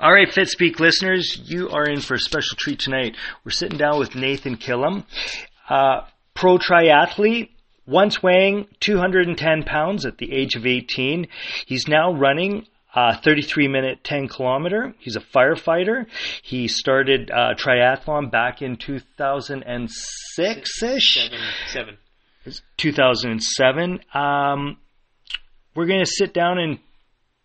All right, FitSpeak listeners, you are in for a special treat tonight. We're sitting down with Nathan Killam, uh, pro triathlete, once weighing 210 pounds at the age of 18. He's now running a 33 minute 10 kilometer. He's a firefighter. He started uh, triathlon back in 2006 ish. Seven, seven. 2007. Um, we're going to sit down and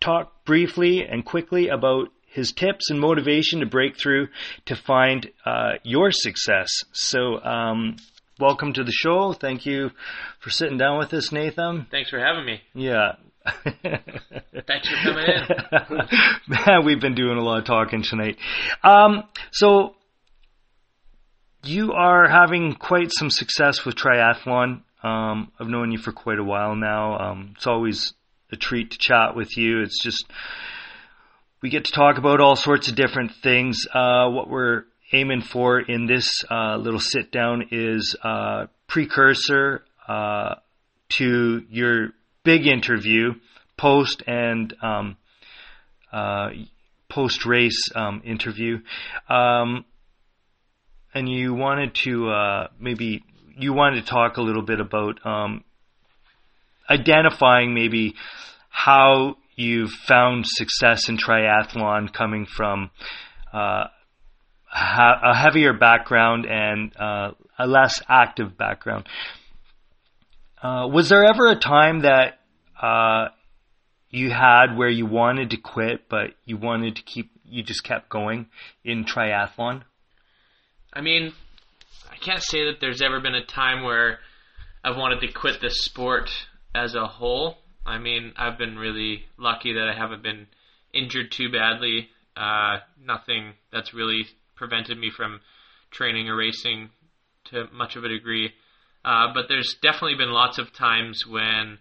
talk briefly and quickly about his tips and motivation to break through to find uh, your success. So, um, welcome to the show. Thank you for sitting down with us, Nathan. Thanks for having me. Yeah. Thanks for coming in. Man, we've been doing a lot of talking tonight. Um, so, you are having quite some success with triathlon. Um, I've known you for quite a while now. Um, it's always a treat to chat with you. It's just we get to talk about all sorts of different things. Uh, what we're aiming for in this uh, little sit down is uh, precursor uh, to your big interview, post and um, uh, post race um, interview. Um, and you wanted to uh, maybe you wanted to talk a little bit about um, identifying maybe how you've found success in triathlon coming from uh, a heavier background and uh, a less active background. Uh, was there ever a time that uh, you had where you wanted to quit, but you wanted to keep, you just kept going in triathlon? I mean, I can't say that there's ever been a time where I've wanted to quit the sport as a whole. I mean, I've been really lucky that I haven't been injured too badly. Uh, nothing that's really prevented me from training or racing to much of a degree. Uh, but there's definitely been lots of times when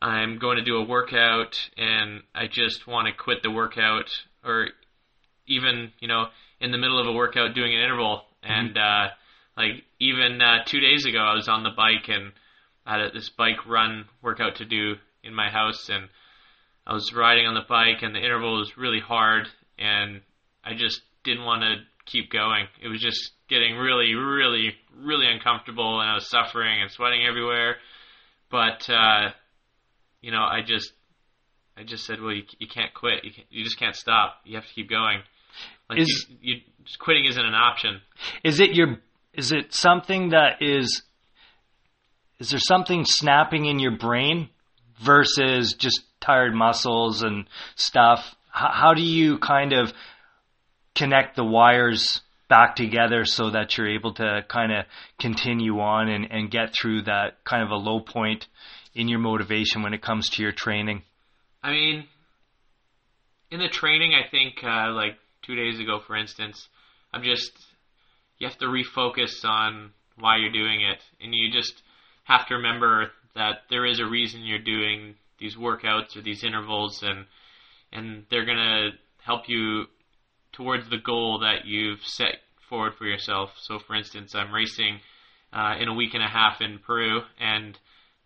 I'm going to do a workout and I just want to quit the workout, or even you know in the middle of a workout doing an interval. Mm-hmm. And uh, like even uh, two days ago, I was on the bike and I had this bike run workout to do in my house, and I was riding on the bike, and the interval was really hard, and I just didn't want to keep going. It was just getting really, really, really uncomfortable, and I was suffering and sweating everywhere. But uh, you know, I just, I just said, well, you, you can't quit. You, can, you just can't stop. You have to keep going. Like Is- you, you, quitting isn't an option. Is it your is it something that is is there something snapping in your brain versus just tired muscles and stuff? How, how do you kind of connect the wires back together so that you're able to kind of continue on and, and get through that kind of a low point in your motivation when it comes to your training? I mean, in the training, I think uh, like two days ago, for instance, I'm just you have to refocus on why you're doing it, and you just have to remember that there is a reason you're doing these workouts or these intervals, and and they're gonna help you towards the goal that you've set forward for yourself. So, for instance, I'm racing uh, in a week and a half in Peru, and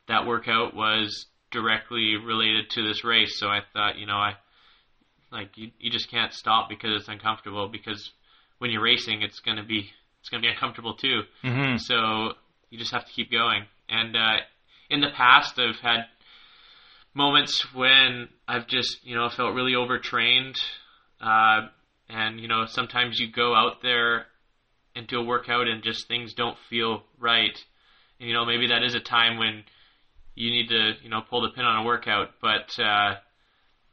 that workout was directly related to this race. So I thought, you know, I like you, you just can't stop because it's uncomfortable because when you're racing, it's gonna be it's gonna be uncomfortable too. Mm-hmm. So you just have to keep going. And uh, in the past, I've had moments when I've just you know felt really overtrained, uh, and you know sometimes you go out there and do a workout and just things don't feel right. And, you know maybe that is a time when you need to you know pull the pin on a workout, but uh,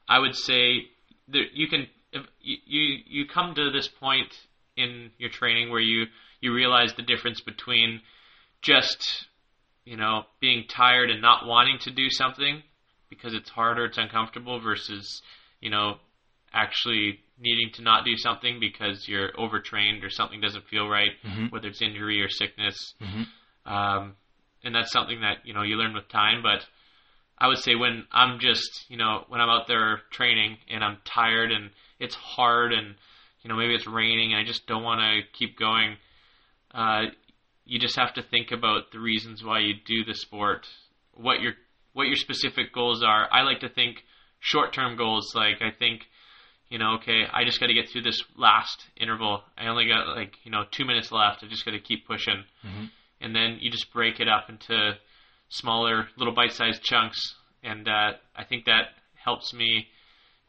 I would say that you can you you come to this point in your training where you you realize the difference between just you know being tired and not wanting to do something because it's harder, it's uncomfortable versus you know actually needing to not do something because you're overtrained or something doesn't feel right, Mhm. whether it's injury or sickness. Mhm. Um, and that's something that you know you learn with time. But I would say when I'm just you know when I'm out there training and I'm tired and it's hard and you know maybe it's raining and I just don't want to keep going. Uh, you just have to think about the reasons why you do the sport, what your what your specific goals are. I like to think short term goals. Like I think you know, okay, I just got to get through this last interval. I only got like you know two minutes left. I just got to keep pushing, Mhm. and then you just break it up into smaller, little bite-sized chunks, and uh, I think that helps me.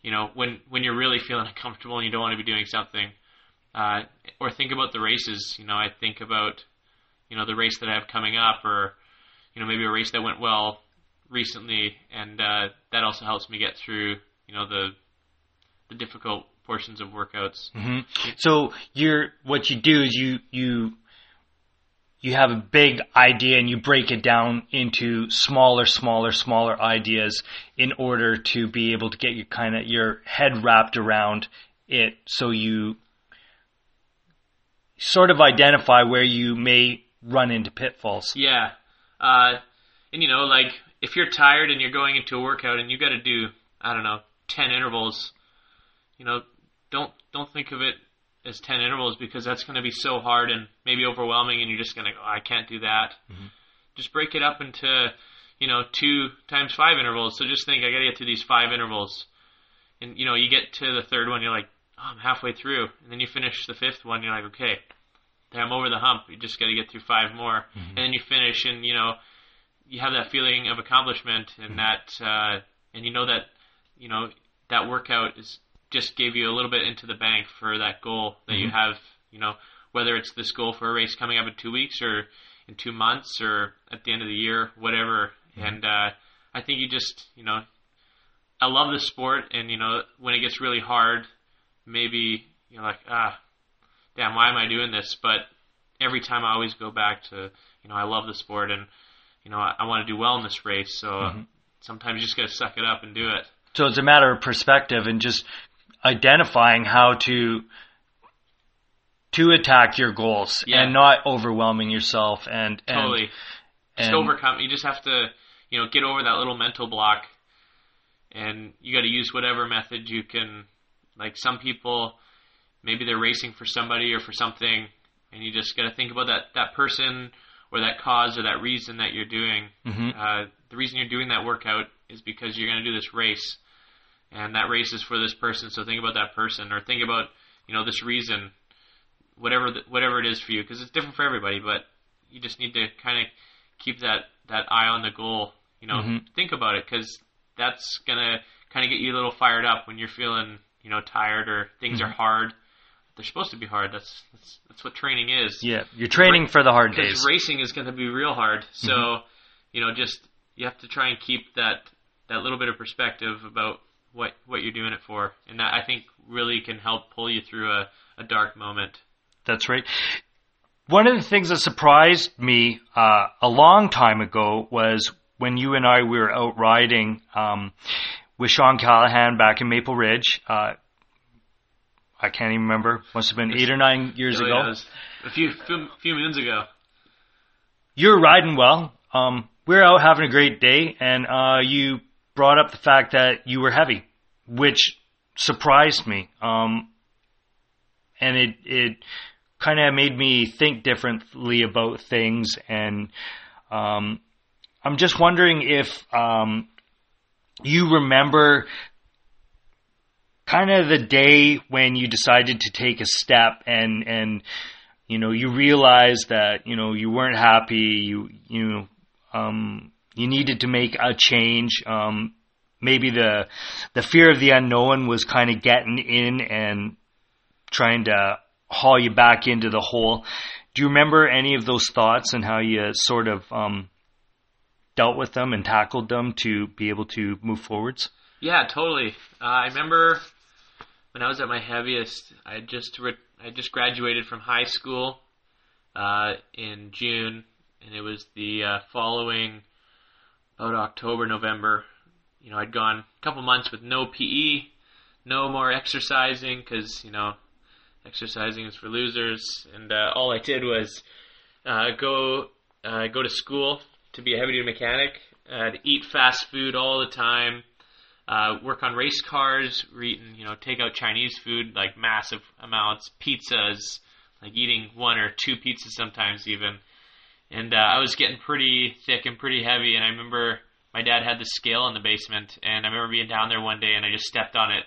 You know, when when you're really feeling uncomfortable and you don't want to be doing something, uh, or think about the races. You know, I think about you know the race that I have coming up, or you know maybe a race that went well recently, and uh, that also helps me get through you know the the difficult portions of workouts. hmm So you're what you do is you you you have a big idea and you break it down into smaller, smaller, smaller ideas in order to be able to get your kind of your head wrapped around it, so you sort of identify where you may run into pitfalls. Yeah, uh, and you know, like if you're tired and you're going into a workout and you got to do I don't know ten intervals, you know, don't don't think of it as ten intervals because that's going to be so hard and maybe overwhelming, and you're just going to go, I can't do that. Mhm. Just break it up into you know two times five intervals. So just think, I got to get through these five intervals, and you know, you get to the third one, you're like, oh, I'm halfway through, and then you finish the fifth one, you're like, okay. I'm over the hump. You just got to get through five more, and then you finish, and you know, you have that feeling of accomplishment and that uh, and you know that you know that workout is just gave you a little bit into the bank for that goal that you Mhm. have you know whether it's this goal for a race coming up in two weeks or in two months or at the end of the year whatever. And uh, I think you just you know I love the sport and you know when it gets really hard maybe you're like ah damn why am I doing this but every time I always go back to you know I love the sport and you know, I, I want to do well in this race. So Mhm. sometimes you just got to suck it up and do it. So it's a matter of perspective and just identifying how to to attack your goals Yeah. and not overwhelming yourself and, and Totally. Just and- overcome. You just have to, you know, get over that little mental block, and you got to use whatever method you can. Like some people, maybe they're racing for somebody or for something, and you just got to think about that that person or that cause or that reason that you're doing. Mhm. Uh, the reason you're doing that workout is because you're going to do this race, and that race is for this person. So think about that person, or think about you know this reason, whatever the, whatever it is for you, because it's different for everybody. But you just need to kind of keep that that eye on the goal. You know, Mhm. think about it because that's gonna kind of get you a little fired up when you're feeling you know tired or things are hard. They're supposed to be hard. That's that's that's what training is yeah, you're training for the hard days. racing is going to be real hard. So, Mm-hmm. you know, just you have to try and keep that that little bit of perspective about what what you're doing it for, and that I think really can help pull you through a, a dark moment. That's right. One of the things that surprised me uh, a long time ago was when you and I we were out riding um, with Sean Callahan back in Maple Ridge. Uh, I can't even remember. Must have been eight or nine years Really ago. a few few, few moons ago. You're riding well. Um, We're out having a great day, and uh, you brought up the fact that you were heavy, which surprised me. Um, and it it kind of made me think differently about things, and um, I'm just wondering if um, you remember kind of the day when you decided to take a step and and you know you realized that you know you weren't happy you you um you needed to make a change um maybe the the fear of the unknown was kind of getting in and trying to haul you back into the hole do you remember any of those thoughts and how you sort of um dealt with them and tackled them to be able to move forwards Yeah, totally. Uh, I remember when I was at my heaviest. I just re- I just graduated from high school uh, in June, and it was the uh, following about October, November. You know, I'd gone a couple months with no PE, no more exercising because you know exercising is for losers, and uh, all I did was uh, go uh, go to school to be a heavy duty mechanic, to eat fast food all the time uh, work on race cars, we're eating, you know, take out Chinese food, like massive amounts, pizzas, like eating one or two pizzas sometimes even. And uh, I was getting pretty thick and pretty heavy, and I remember my dad had the scale in the basement, and I remember being down there one day, and I just stepped on it,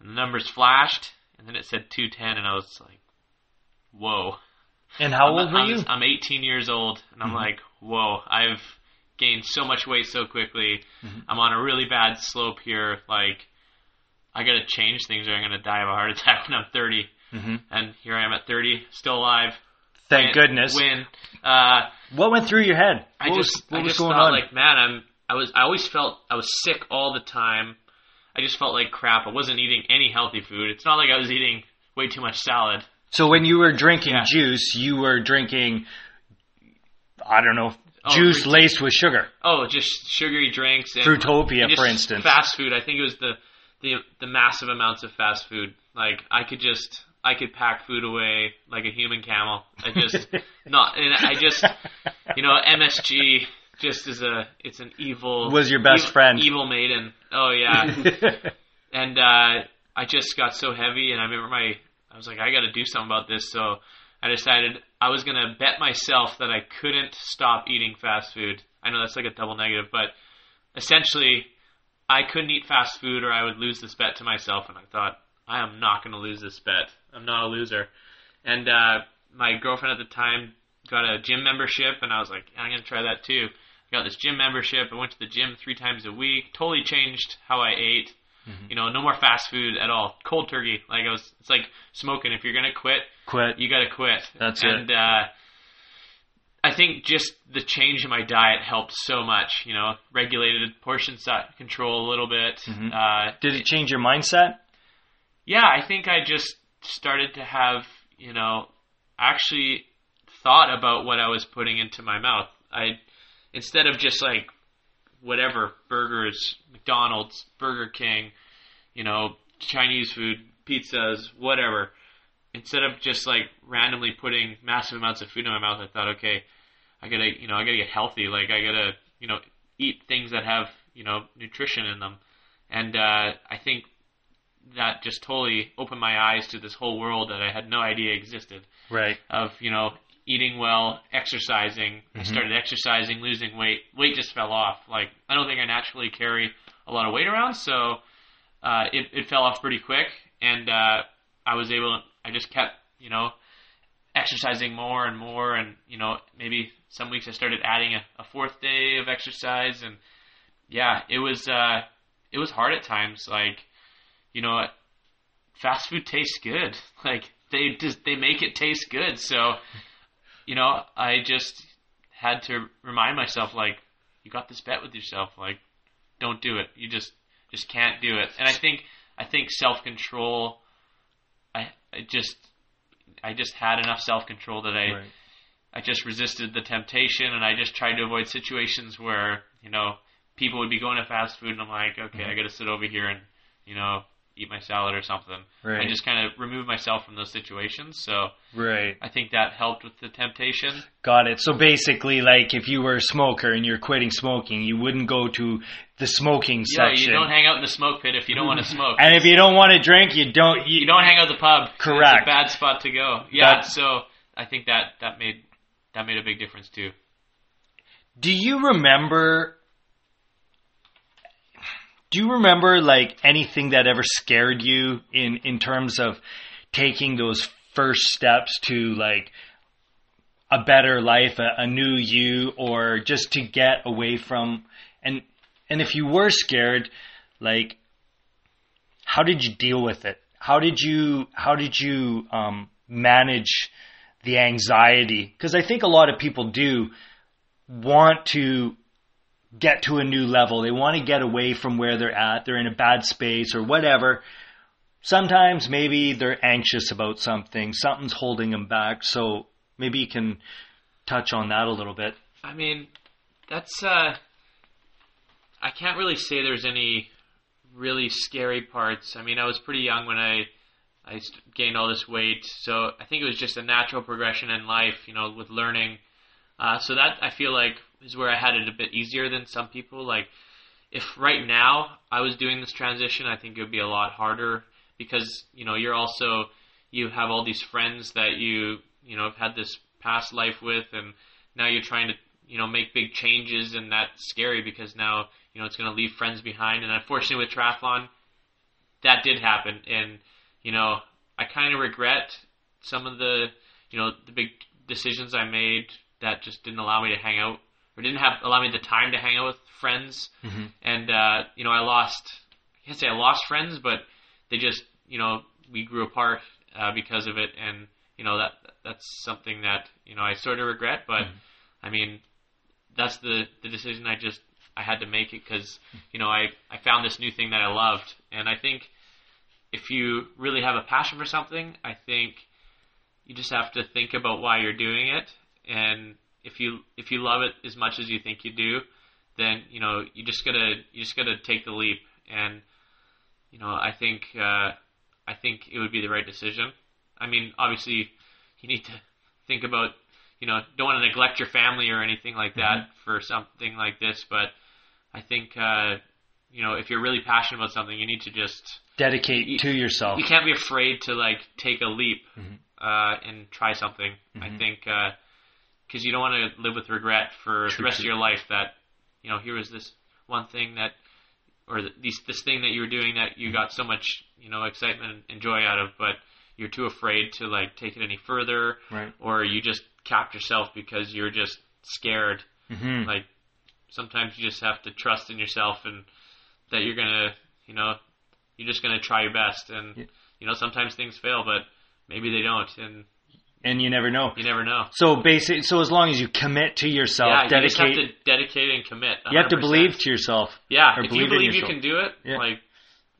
and the numbers flashed, and then it said 210, and I was like, whoa. And how I'm, old were I'm, you? I'm 18 years old, and I'm Mhm. like, whoa, I've gained so much weight so quickly. Mhm. I'm on a really bad slope here. Like, I gotta change things, or I'm gonna die of a heart attack when I'm 30. hmm And here I am at 30, still alive. Thank goodness. Win. Uh, What went through your head? I just, was, what I was just going thought on? like, man, I'm, I was, I always felt I was sick all the time. I just felt like crap. I wasn't eating any healthy food. It's not like I was eating way too much salad. so when you were drinking Yeah. juice, you were drinking, I don't know, Oh, juice re- laced with sugar. Oh, just sugary drinks and Fruitopia, and for instance. Fast food. I think it was the, the the massive amounts of fast food. Like I could just I could pack food away like a human camel. I just not and I just you know MSG just is a it's an evil Was your best evil, friend. evil maiden. Oh yeah. and uh, I just got so heavy, and I remember my I was like, I got to do something about this. So I decided I was gonna bet myself that I couldn't stop eating fast food. I know that's like a double negative, but essentially, I couldn't eat fast food, or I would lose this bet to myself. And I thought, I am not gonna lose this bet. I'm not a loser. And uh, my girlfriend at the time got a gym membership, and I was like, I'm gonna try that too. I got this gym membership. I went to the gym three times a week. Totally changed how I ate. Mhm. You know, no more fast food at all. Cold turkey. Like I was, it's like smoking. If you're gonna quit, Quit. you gotta quit. That's it. and, uh, I think just the change in my diet helped so much. You know, regulated portion size control a little bit. Mhm. Uh, Did it change your mindset? yeah, I think I just started to have, you know, actually thought about what I was putting into my mouth. I instead of just like whatever burgers, McDonald's, Burger King, you know, Chinese food, pizzas, whatever. Instead of just like randomly putting massive amounts of food in my mouth, I thought, okay, I gotta, you know, I gotta get healthy. Like I gotta, you know, eat things that have, you know, nutrition in them. And uh, I think that just totally opened my eyes to this whole world that I had no idea existed Right. of you know eating well, exercising. I Mhm. started exercising, losing weight. Weight just fell off. Like I don't think I naturally carry a lot of weight around, so uh, it it fell off pretty quick, and uh, I was able. I just kept you know exercising more and more, and you know maybe some weeks I started adding a, a fourth day of exercise, and yeah, it was uh, it was hard at times. Like you know, fast food tastes good. Like they just they make it taste good. So, you know, I just had to remind myself like you got this bet with yourself. Like don't do it. You just just can't do it. And I think I think self-control I I just I just had enough self-control that I Right. I just resisted the temptation and I just tried to avoid situations where, you know, people would be going to fast food and I'm like, okay, mm-hmm. I got to sit over here and, you know, eat my salad or something. Right. I just kind of remove myself from those situations. So Right. I think that helped with the temptation. Got it. So basically, like if you were a smoker and you're quitting smoking, you wouldn't go to the smoking Yeah, section. you don't hang out in the smoke pit if you don't want to smoke. and if you don't want to drink, you don't. You, you don't hang out at the pub. Correct. It's a bad spot to go. Yeah, That's- so I think that that made that made a big difference too. Do you remember? Do you remember like anything that ever scared you in in terms of taking those first steps to like a better life, a, a new you, or just to get away from and and if you were scared, like how did you deal with it? How did you how did you um, manage the anxiety? Because I think a lot of people do want to get to a new level. They want to get away from where they're at. They're in a bad space or whatever. Sometimes maybe they're anxious about something. Something's holding them back. So maybe you can touch on that a little bit. I mean, that's uh I can't really say there's any really scary parts. I mean, I was pretty young when I I gained all this weight, so I think it was just a natural progression in life, you know, with learning. Uh, so that I feel like is where I had it a bit easier than some people. Like, if right now I was doing this transition, I think it would be a lot harder because you know you're also you have all these friends that you you know have had this past life with, and now you're trying to you know make big changes, and that's scary because now you know it's going to leave friends behind. And unfortunately, with triathlon, that did happen, and you know, I kind of regret some of the you know the big decisions I made that just didn't allow me to hang out or didn't have allow me the time to hang out with friends, Mhm. and uh, you know, I lost. I can't say I lost friends, but they just you know we grew apart uh, because of it, and you know that that's something that you know I sort of regret, but I mean that's the the decision I just I had to make it because you know I I found this new thing that I loved, and I think if you really have a passion for something, I think you just have to think about why you're doing it, and if you if you love it as much as you think you do, then you know you just gotta you just gotta take the leap, and you know I think uh, I think it would be the right decision. I mean, obviously, you need to think about you know don't want to neglect your family or anything like that for something like this, but I think uh, you know if you're really passionate about something, you need to just Dedicate You- to yourself. you can't be afraid to like take a leap Mhm. uh, and try something. I Mhm. think because you don't want to live with regret for True, the rest of your life that you know here was this one thing that or th- these this thing that you were doing that Mm-hmm. you got so much you know excitement and joy out of, but you're too afraid to like take it any further, Right. or you just capped yourself because you're just scared hmm like sometimes you just have to trust in yourself and that you're gonna you know you're just gonna try your best and Yeah. you know sometimes things fail but maybe they don't and And you never know. you never know So basic. So as long as you commit to yourself, yeah you just have to dedicate and commit You have to believe to yourself, yeah or if believe you believe you can do it Yeah. like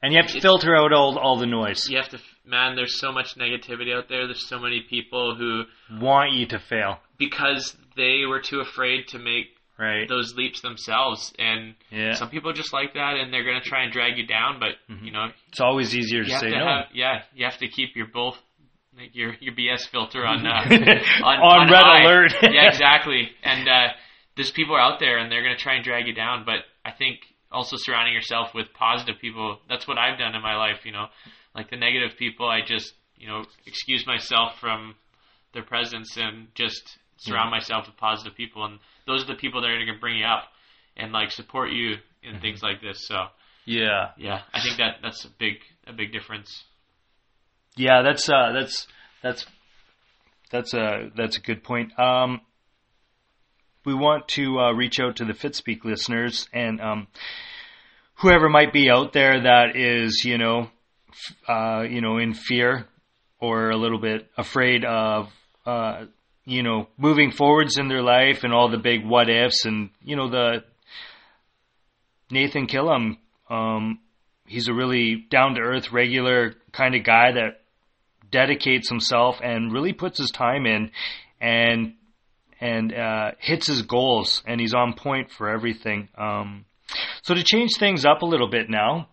and you have to filter out all all the noise. you have to man there's so much negativity out there there's so many people who Want you to fail, because they were too afraid to make right? those leaps themselves and Yeah. some people just like that and they're going to try and drag you down but Mhm. you know It's always easier to say to no. have yeah you have to keep your both like your your BS filter on uh, on, On red alert. yeah, exactly. And uh, there's people out there, and they're gonna try and drag you down. But I think also surrounding yourself with positive people. That's what I've done in my life. You know, like the negative people, I just you know excuse myself from their presence and just surround myself with positive people. And those are the people that are gonna bring you up and like support you in things like this. So yeah. yeah, I think that that's a big a big difference. Yeah, that's uh, that's that's that's a that's a good point. Um, we want to uh, reach out to the FitSpeak listeners and um, whoever might be out there that is, you know, uh, you know, in fear or a little bit afraid of, uh, you know, moving forwards in their life and all the big what ifs and you know the Nathan Killam. Um, he's a really down to earth, regular kind of guy that dedicates himself and really puts his time in and and uh, hits his goals and he's on point for everything. Um, so to change things up a little bit now,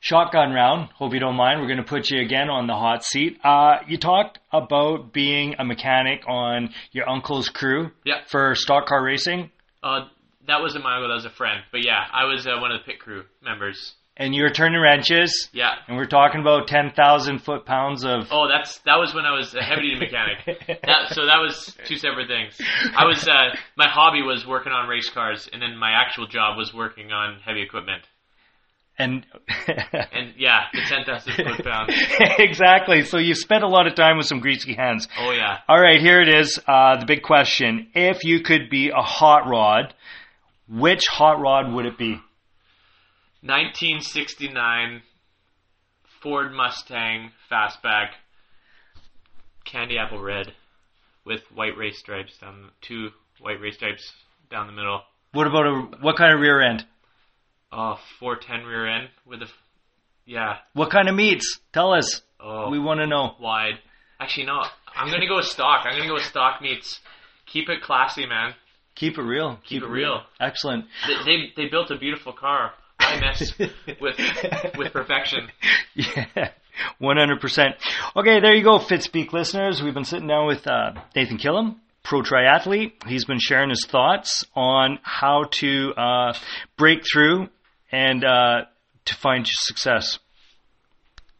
shotgun round. Hope you don't mind. We're going to put you again on the hot seat. Uh, you talked about being a mechanic on your uncle's crew Yeah. for stock car racing, Uh, that wasn't my uncle. That was a friend. But yeah, I was uh, one of the pit crew members. And you were turning wrenches. Yeah. And we're talking about ten thousand foot pounds of. Oh, that's that was when I was a heavy duty mechanic. That, so that was two separate things. I was uh, my hobby was working on race cars, and then my actual job was working on heavy equipment. and And yeah, the ten thousand foot pounds. exactly. So you spent a lot of time with some greasy hands. Oh yeah. All right, here it is. Uh, the big question: If you could be a hot rod, which hot rod would it be? 1969 Ford Mustang fastback, candy apple red, with white race stripes down two white race stripes down the middle. What about a what kind of rear end? Oh, 410 rear end with a, yeah. What kind of meats? Tell us. Oh, We want to know. wide. Actually, no. I'm gonna go with stock. I'm gonna go with stock meats. Keep it classy, man. Keep it real. Keep it real. Excellent. They they, they built a beautiful car. I mess with with perfection. Yeah, one hundred percent. Okay, there you go, FitSpeak listeners. We've been sitting down with uh, Nathan Killam, pro triathlete. He's been sharing his thoughts on how to uh, break through and uh, to find success.